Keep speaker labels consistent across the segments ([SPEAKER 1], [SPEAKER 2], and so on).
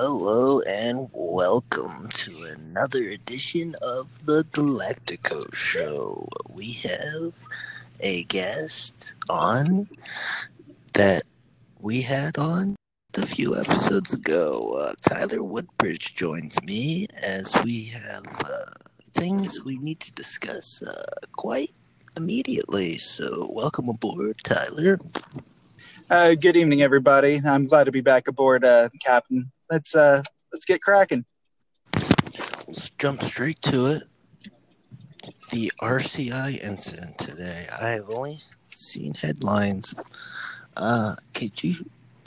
[SPEAKER 1] Hello and welcome to another edition of the Galactico Show. We have a guest on that we had on a few episodes ago. Uh, Tyler Woodbridge joins me as we have uh, things we need to discuss uh, quite immediately. So, welcome aboard, Tyler.
[SPEAKER 2] Uh, good evening, everybody. I'm glad to be back aboard, uh, Captain. Let's uh, let's get cracking.
[SPEAKER 1] Let's jump straight to it. The RCI incident today. I've only seen headlines. Uh, could you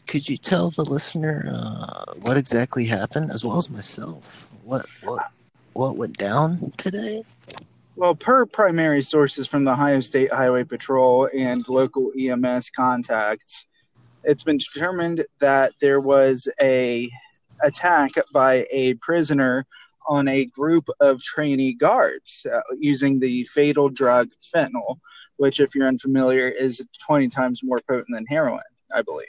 [SPEAKER 1] could you tell the listener uh, what exactly happened, as well as myself? What what what went down today?
[SPEAKER 2] Well, per primary sources from the Ohio State Highway Patrol and local EMS contacts, it's been determined that there was a attack by a prisoner on a group of trainee guards uh, using the fatal drug fentanyl, which, if you're unfamiliar, is 20 times more potent than heroin, I believe.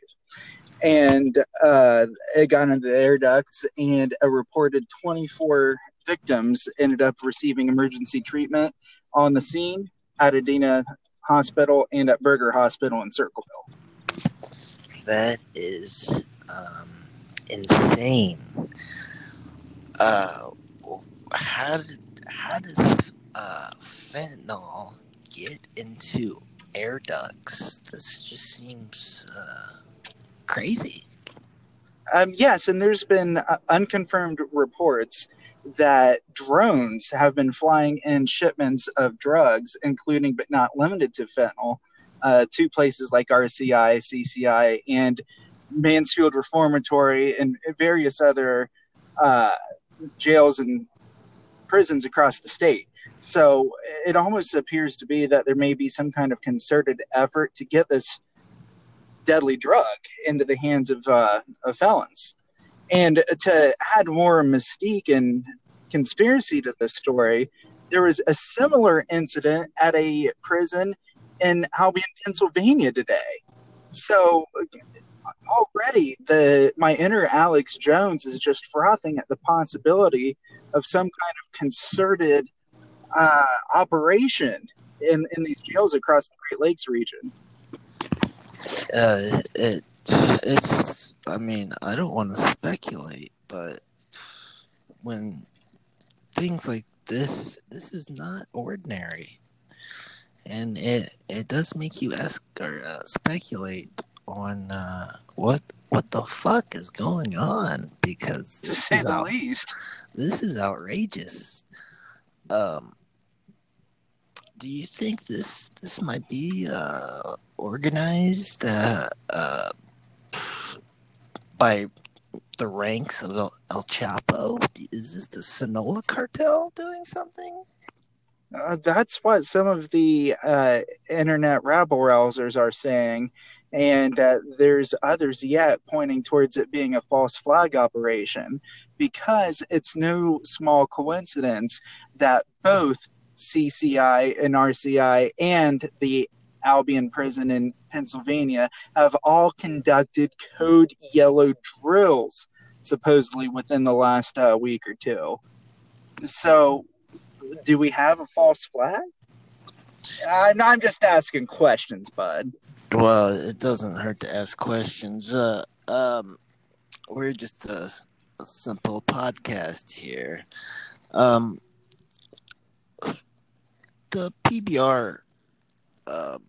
[SPEAKER 2] And uh, it got into the air ducts, and a reported 24 victims ended up receiving emergency treatment on the scene at Adena Hospital and at Berger Hospital in Circleville.
[SPEAKER 1] That is um, insane. Uh, how did how does uh, fentanyl get into air ducts? This just seems uh, crazy.
[SPEAKER 2] Um, yes, and there's been uh, unconfirmed reports that drones have been flying in shipments of drugs, including but not limited to fentanyl, uh, to places like RCI, CCI, and Mansfield Reformatory, and various other uh, jails and prisons across the state. So it almost appears to be that there may be some kind of concerted effort to get this deadly drug into the hands of, uh, of felons. And to add more mystique and conspiracy to this story, there was a similar incident at a prison in Albion, Pennsylvania today. So already the my inner Alex Jones is just frothing at the possibility of some kind of concerted uh, operation in, in these jails across the Great Lakes region.
[SPEAKER 1] Uh, it it's I mean I don't want to speculate, but when things like this this is not ordinary and it it does make you ask or uh, speculate on uh, what what the fuck is going on because
[SPEAKER 2] to say the out, least,
[SPEAKER 1] this is outrageous. Um, do you think this this might be uh, organized uh, uh, by the ranks of El, El Chapo? Is this the Sinaloa cartel doing something?
[SPEAKER 2] Uh, that's what some of the uh, internet rabble rousers are saying. And uh, there's others yet pointing towards it being a false flag operation because it's no small coincidence that both CCI and RCI and the Albion prison in Pennsylvania have all conducted code yellow drills supposedly within the last uh, week or two. So do we have a false flag? Uh, no, I'm just asking questions, bud.
[SPEAKER 1] Well, it doesn't hurt to ask questions. Uh, um, we're just a, a simple podcast here. Um, the PBR, uh, um,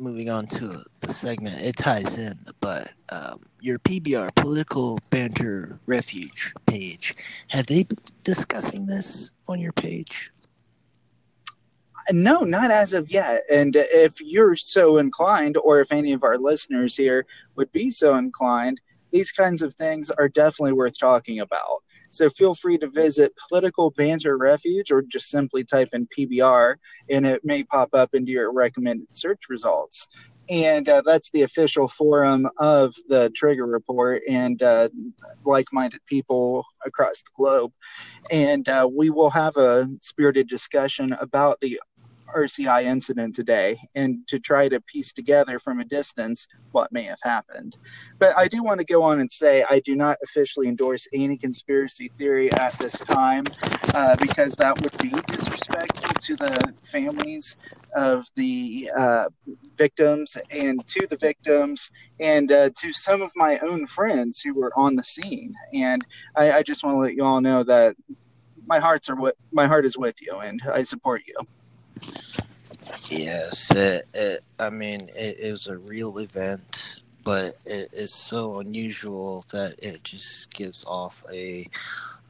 [SPEAKER 1] moving on to the segment, it ties in, but um, your PBR, Political Banter Refuge page, have they been discussing this on your page?
[SPEAKER 2] No, not as of yet. And if you're so inclined, or if any of our listeners here would be so inclined, these kinds of things are definitely worth talking about. So feel free to visit Political Banter Refuge or just simply type in PBR and it may pop up into your recommended search results. And uh, that's the official forum of the Trigger Report and uh, like minded people across the globe. And uh, we will have a spirited discussion about the RCI incident today and to try to piece together from a distance what may have happened. But I do want to go on and say I do not officially endorse any conspiracy theory at this time uh, because that would be disrespectful to the families of the uh, victims and to the victims and uh, to some of my own friends who were on the scene. And I, I just want to let you all know that my hearts are what my heart is with you, and I support you.
[SPEAKER 1] Yes, it, it, I mean it, it, was a real event, but it is so unusual that it just gives off a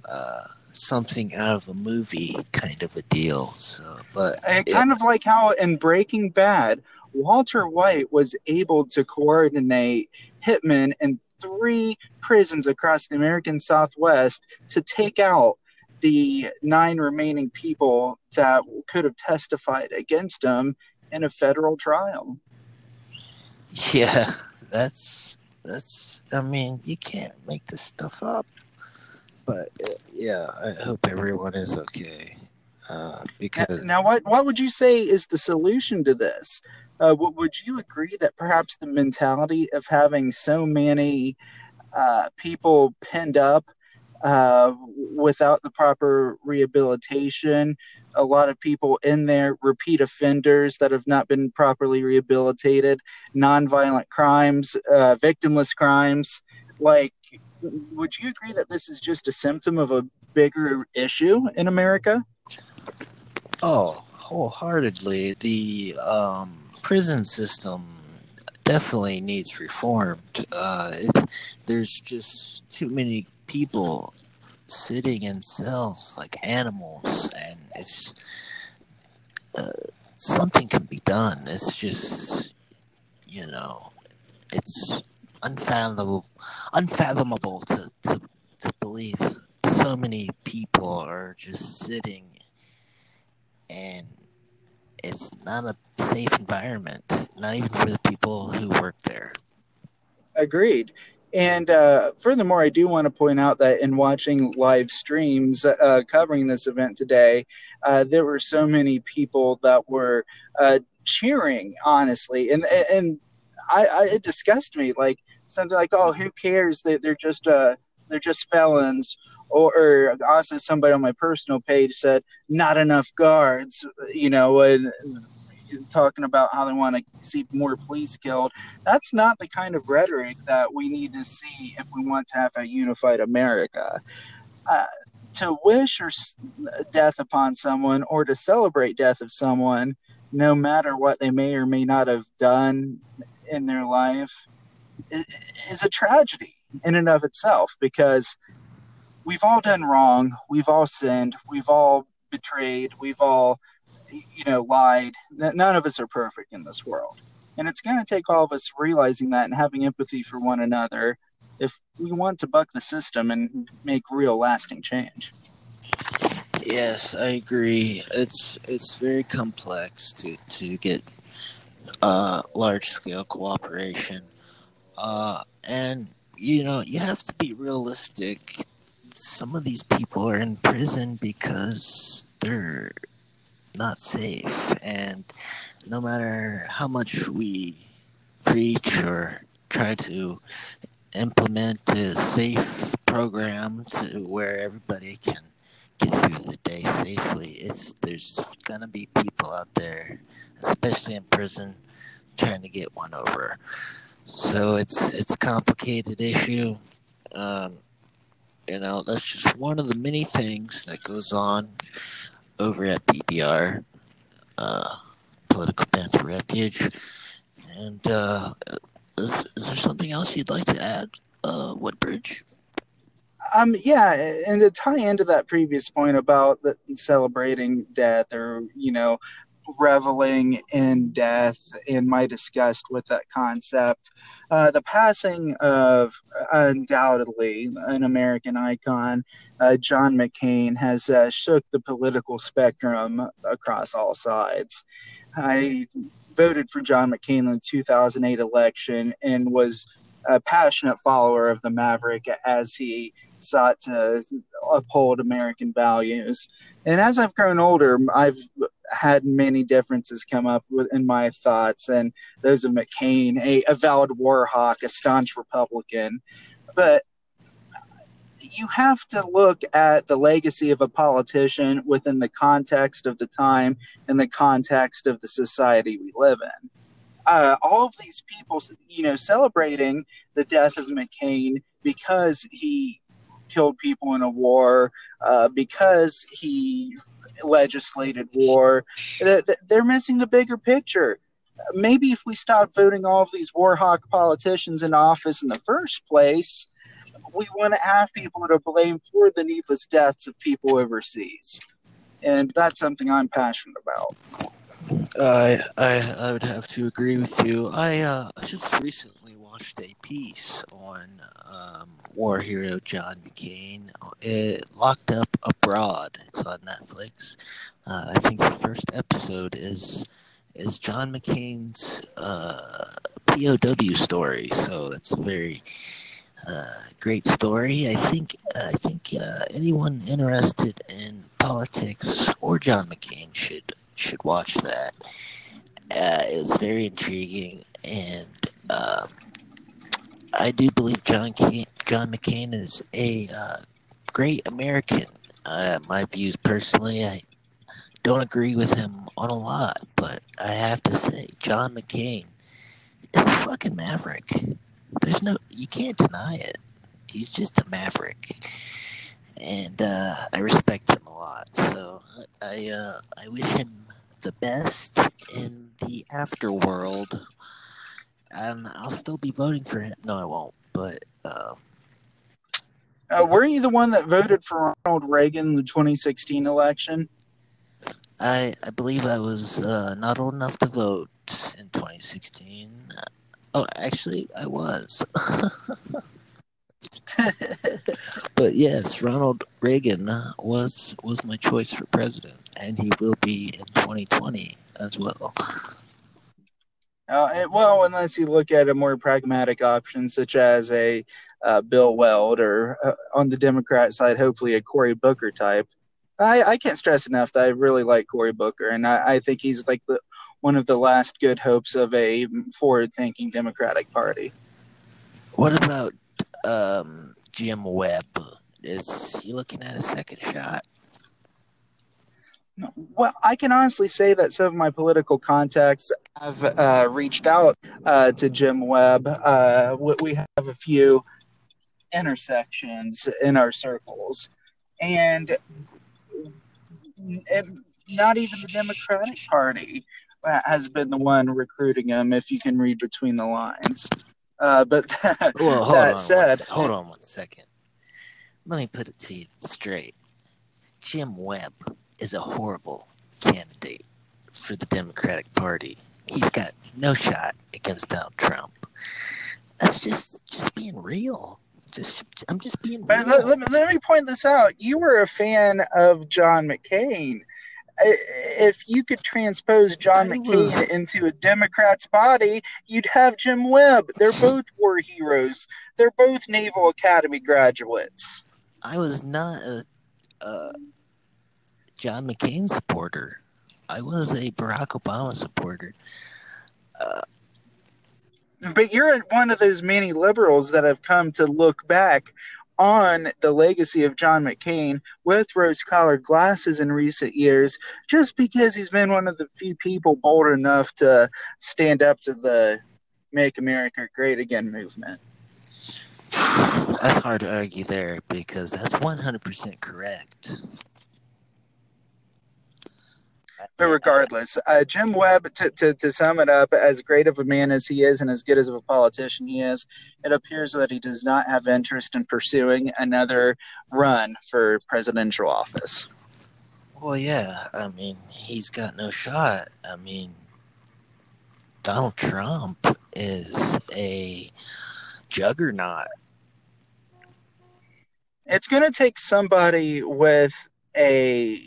[SPEAKER 1] uh, something out of a movie kind of a deal. So, but
[SPEAKER 2] kind of like how in Breaking Bad, Walter White was able to coordinate hitmen in three prisons across the American Southwest to take out the nine remaining people that could have testified against him in a federal trial.
[SPEAKER 1] Yeah, that's that's. I mean, you can't make this stuff up. But yeah, I hope everyone is okay. Uh, because
[SPEAKER 2] now, what what would you say is the solution to this? Uh, would you agree that perhaps the mentality of having so many uh, people pinned up uh, without the proper rehabilitation. A lot of people in there, repeat offenders that have not been properly rehabilitated, nonviolent crimes, uh, victimless crimes. Like, would you agree that this is just a symptom of a bigger issue in America?
[SPEAKER 1] Oh, wholeheartedly. The um, prison system definitely needs reformed. Uh, it, there's just too many people sitting in cells like animals, and it's uh, something can be done. It's just you know, it's unfathomable, unfathomable to, to to believe so many people are just sitting and it's not a safe environment, not even for the people who work there.
[SPEAKER 2] Agreed. And uh, furthermore, I do want to point out that in watching live streams uh, covering this event today, uh, there were so many people that were uh, cheering, honestly, and and I, I, it disgusted me. Like something like, "Oh, who cares? They, they're just uh, they're just felons." Or, or also somebody on my personal page said, "Not enough guards," you know, and talking about how they want to see more police killed. That's not the kind of rhetoric that we need to see if we want to have a unified America. Uh, to wish or death upon someone or to celebrate death of someone, no matter what they may or may not have done in their life, is a tragedy in and of itself because we've all done wrong, we've all sinned, we've all betrayed, we've all you know, lied. None of us are perfect in this world. And it's going to take all of us realizing that and having empathy for one another if we want to buck the system and make real lasting change.
[SPEAKER 1] Yes, I agree. It's it's very complex to to get uh, large scale cooperation, uh, and you know you have to be realistic. Some of these people are in prison because they're not safe. And no matter how much we preach or try to implement a safe program to where everybody can get through the day safely, it's there's gonna be people out there, especially in prison, trying to get one over. So it's it's a complicated issue. Um, you know, that's just one of the many things that goes on over at PBR, uh, Political Banter Refuge. And uh, is, is there something else you'd like to add, uh, Woodbridge?
[SPEAKER 2] Um, yeah, and to tie into that previous point about the, celebrating death or, you know, reveling in death and my disgust with that concept. Uh, the passing of undoubtedly an American icon, uh, John McCain, has uh, shook the political spectrum across all sides. I voted for John McCain in the 2008 election and was a passionate follower of the Maverick as he sought to uphold American values. And as I've grown older, I've had many differences come up in my thoughts, and those of McCain, a avowed war hawk, a staunch Republican. But you have to look at the legacy of a politician within the context of the time and the context of the society we live in. Uh, all of these people, you know, celebrating the death of McCain because he killed people in a war, uh, because he legislated war, they're missing the bigger picture. Maybe if we stop voting all of these war hawk politicians in office in the first place, we to have people to blame for the needless deaths of people overseas. And that's something I'm passionate about.
[SPEAKER 1] I I I would have to agree with you. I uh, just recently watched a piece on um, war hero John McCain. It locked up abroad. It's on Netflix. Uh, I think the first episode is is John McCain's uh, POW story. So that's a very uh, great story. I think I think uh, anyone interested in politics or John McCain should should watch that. Uh, it was very intriguing, and um, I do believe John John McCain is a uh, great American. Uh, my views personally, I don't agree with him on a lot, but I have to say, John McCain is a fucking maverick. There's no, you can't deny it. He's just a maverick, and uh, I respect him a lot. So I, uh, I wish him the best in the afterworld, and I'll still be voting for him. No, I won't. But uh,
[SPEAKER 2] uh, were you the one that voted for Ronald Reagan in the 2016 election?
[SPEAKER 1] I I believe I was uh, not old enough to vote in 2016. Oh, actually, I was. but yes, Ronald Reagan was was my choice for president, and he will be in 2020 as well.
[SPEAKER 2] Uh, well, unless you look at a more pragmatic option, such as a uh, Bill Weld, or uh, on the Democrat side, hopefully a Cory Booker type. I, I can't stress enough that I really like Cory Booker, and I, I think he's like the one of the last good hopes of a forward-thinking Democratic Party.
[SPEAKER 1] What about um, Jim Webb? Is he looking at a second shot?
[SPEAKER 2] Well, I can honestly say that some of my political contacts have uh, reached out uh, to Jim Webb. Uh, we have a few intersections in our circles, and not even the Democratic Party has been the one recruiting him. If you can read between the lines, uh, but that, well, hold that
[SPEAKER 1] on
[SPEAKER 2] said,
[SPEAKER 1] hold on one second. Let me put it to you straight. Jim Webb is a horrible candidate for the Democratic Party. He's got no shot against Donald Trump. That's just just being real. Just I'm just being real.
[SPEAKER 2] Let, let, me, let me point this out. You were a fan of John McCain. If you could transpose John I McCain was... into a Democrat's body, you'd have Jim Webb. They're both war heroes. They're both Naval Academy graduates.
[SPEAKER 1] I was not a, a John McCain supporter. I was a Barack Obama supporter. Uh,
[SPEAKER 2] but you're one of those many liberals that have come to look back on the legacy of John McCain with rose colored glasses in recent years, just because he's been one of the few people bold enough to stand up to the Make America Great Again movement.
[SPEAKER 1] That's hard to argue there because that's 100% correct.
[SPEAKER 2] But regardless, uh, Jim Webb, to, to, to sum it up, as great of a man as he is and as good as of a politician he is, it appears that he does not have interest in pursuing another run for presidential office.
[SPEAKER 1] Well, yeah. I mean, he's got no shot. I mean, Donald Trump is a juggernaut.
[SPEAKER 2] It's going to take somebody with a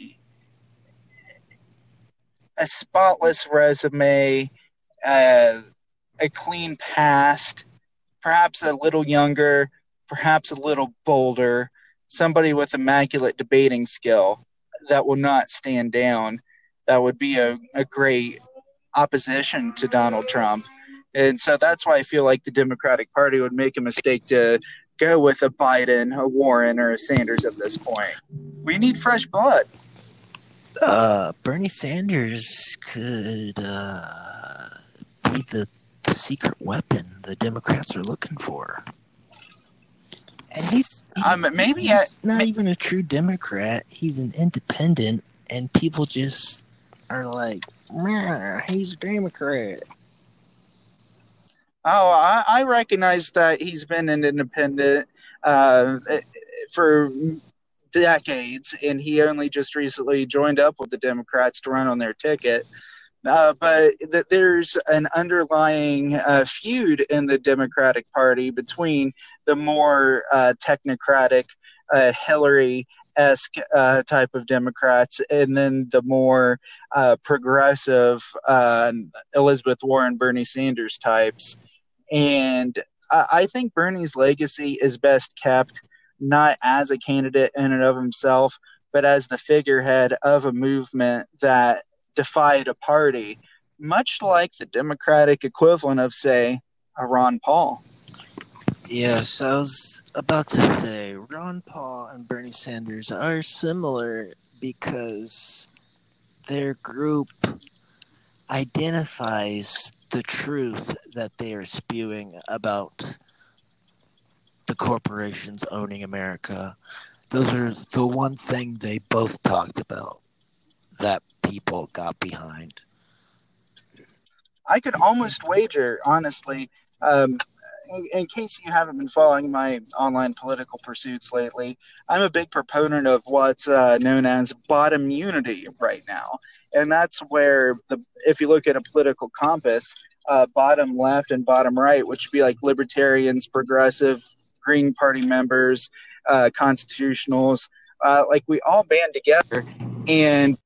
[SPEAKER 2] a spotless resume, uh, a clean past, perhaps a little younger, perhaps a little bolder, somebody with immaculate debating skill that will not stand down that would be a, a great opposition to Donald Trump. And so that's why I feel like the Democratic Party would make a mistake to go with a Biden, a Warren, or a Sanders at this point. We need fresh blood.
[SPEAKER 1] Uh, Bernie Sanders could uh, be the, the secret weapon the Democrats are looking for. And he's, he's
[SPEAKER 2] um, maybe
[SPEAKER 1] he's I, not even a true Democrat. He's an independent, and people just are like, Man, he's a Democrat.
[SPEAKER 2] Oh, I, I, recognize that he's been an independent uh, for decades, and he only just recently joined up with the Democrats to run on their ticket. Uh, but there's an underlying uh, feud in the Democratic Party between the more uh, technocratic uh, Hillary esque uh, type of Democrats, and then the more uh, progressive Elizabeth Warren, Bernie Sanders types. And I, I think Bernie's legacy is best kept not as a candidate in and of himself, but as the figurehead of a movement that defied a party, much like the Democratic equivalent of, say, a Ron Paul.
[SPEAKER 1] Yes, I was about to say Ron Paul and Bernie Sanders are similar because their group identifies the truth that they are spewing about the corporations owning America. Those are the one thing they both talked about that people got behind.
[SPEAKER 2] I could almost wager, honestly, um, in, in, case you haven't been following my online political pursuits lately, I'm a big proponent of what's uh, known as bottom unity right now, and that's where the if you look at a political compass, uh, bottom left and bottom right, which would be like libertarians, progressive, Green Party members, uh, constitutionals, uh, like we all band together and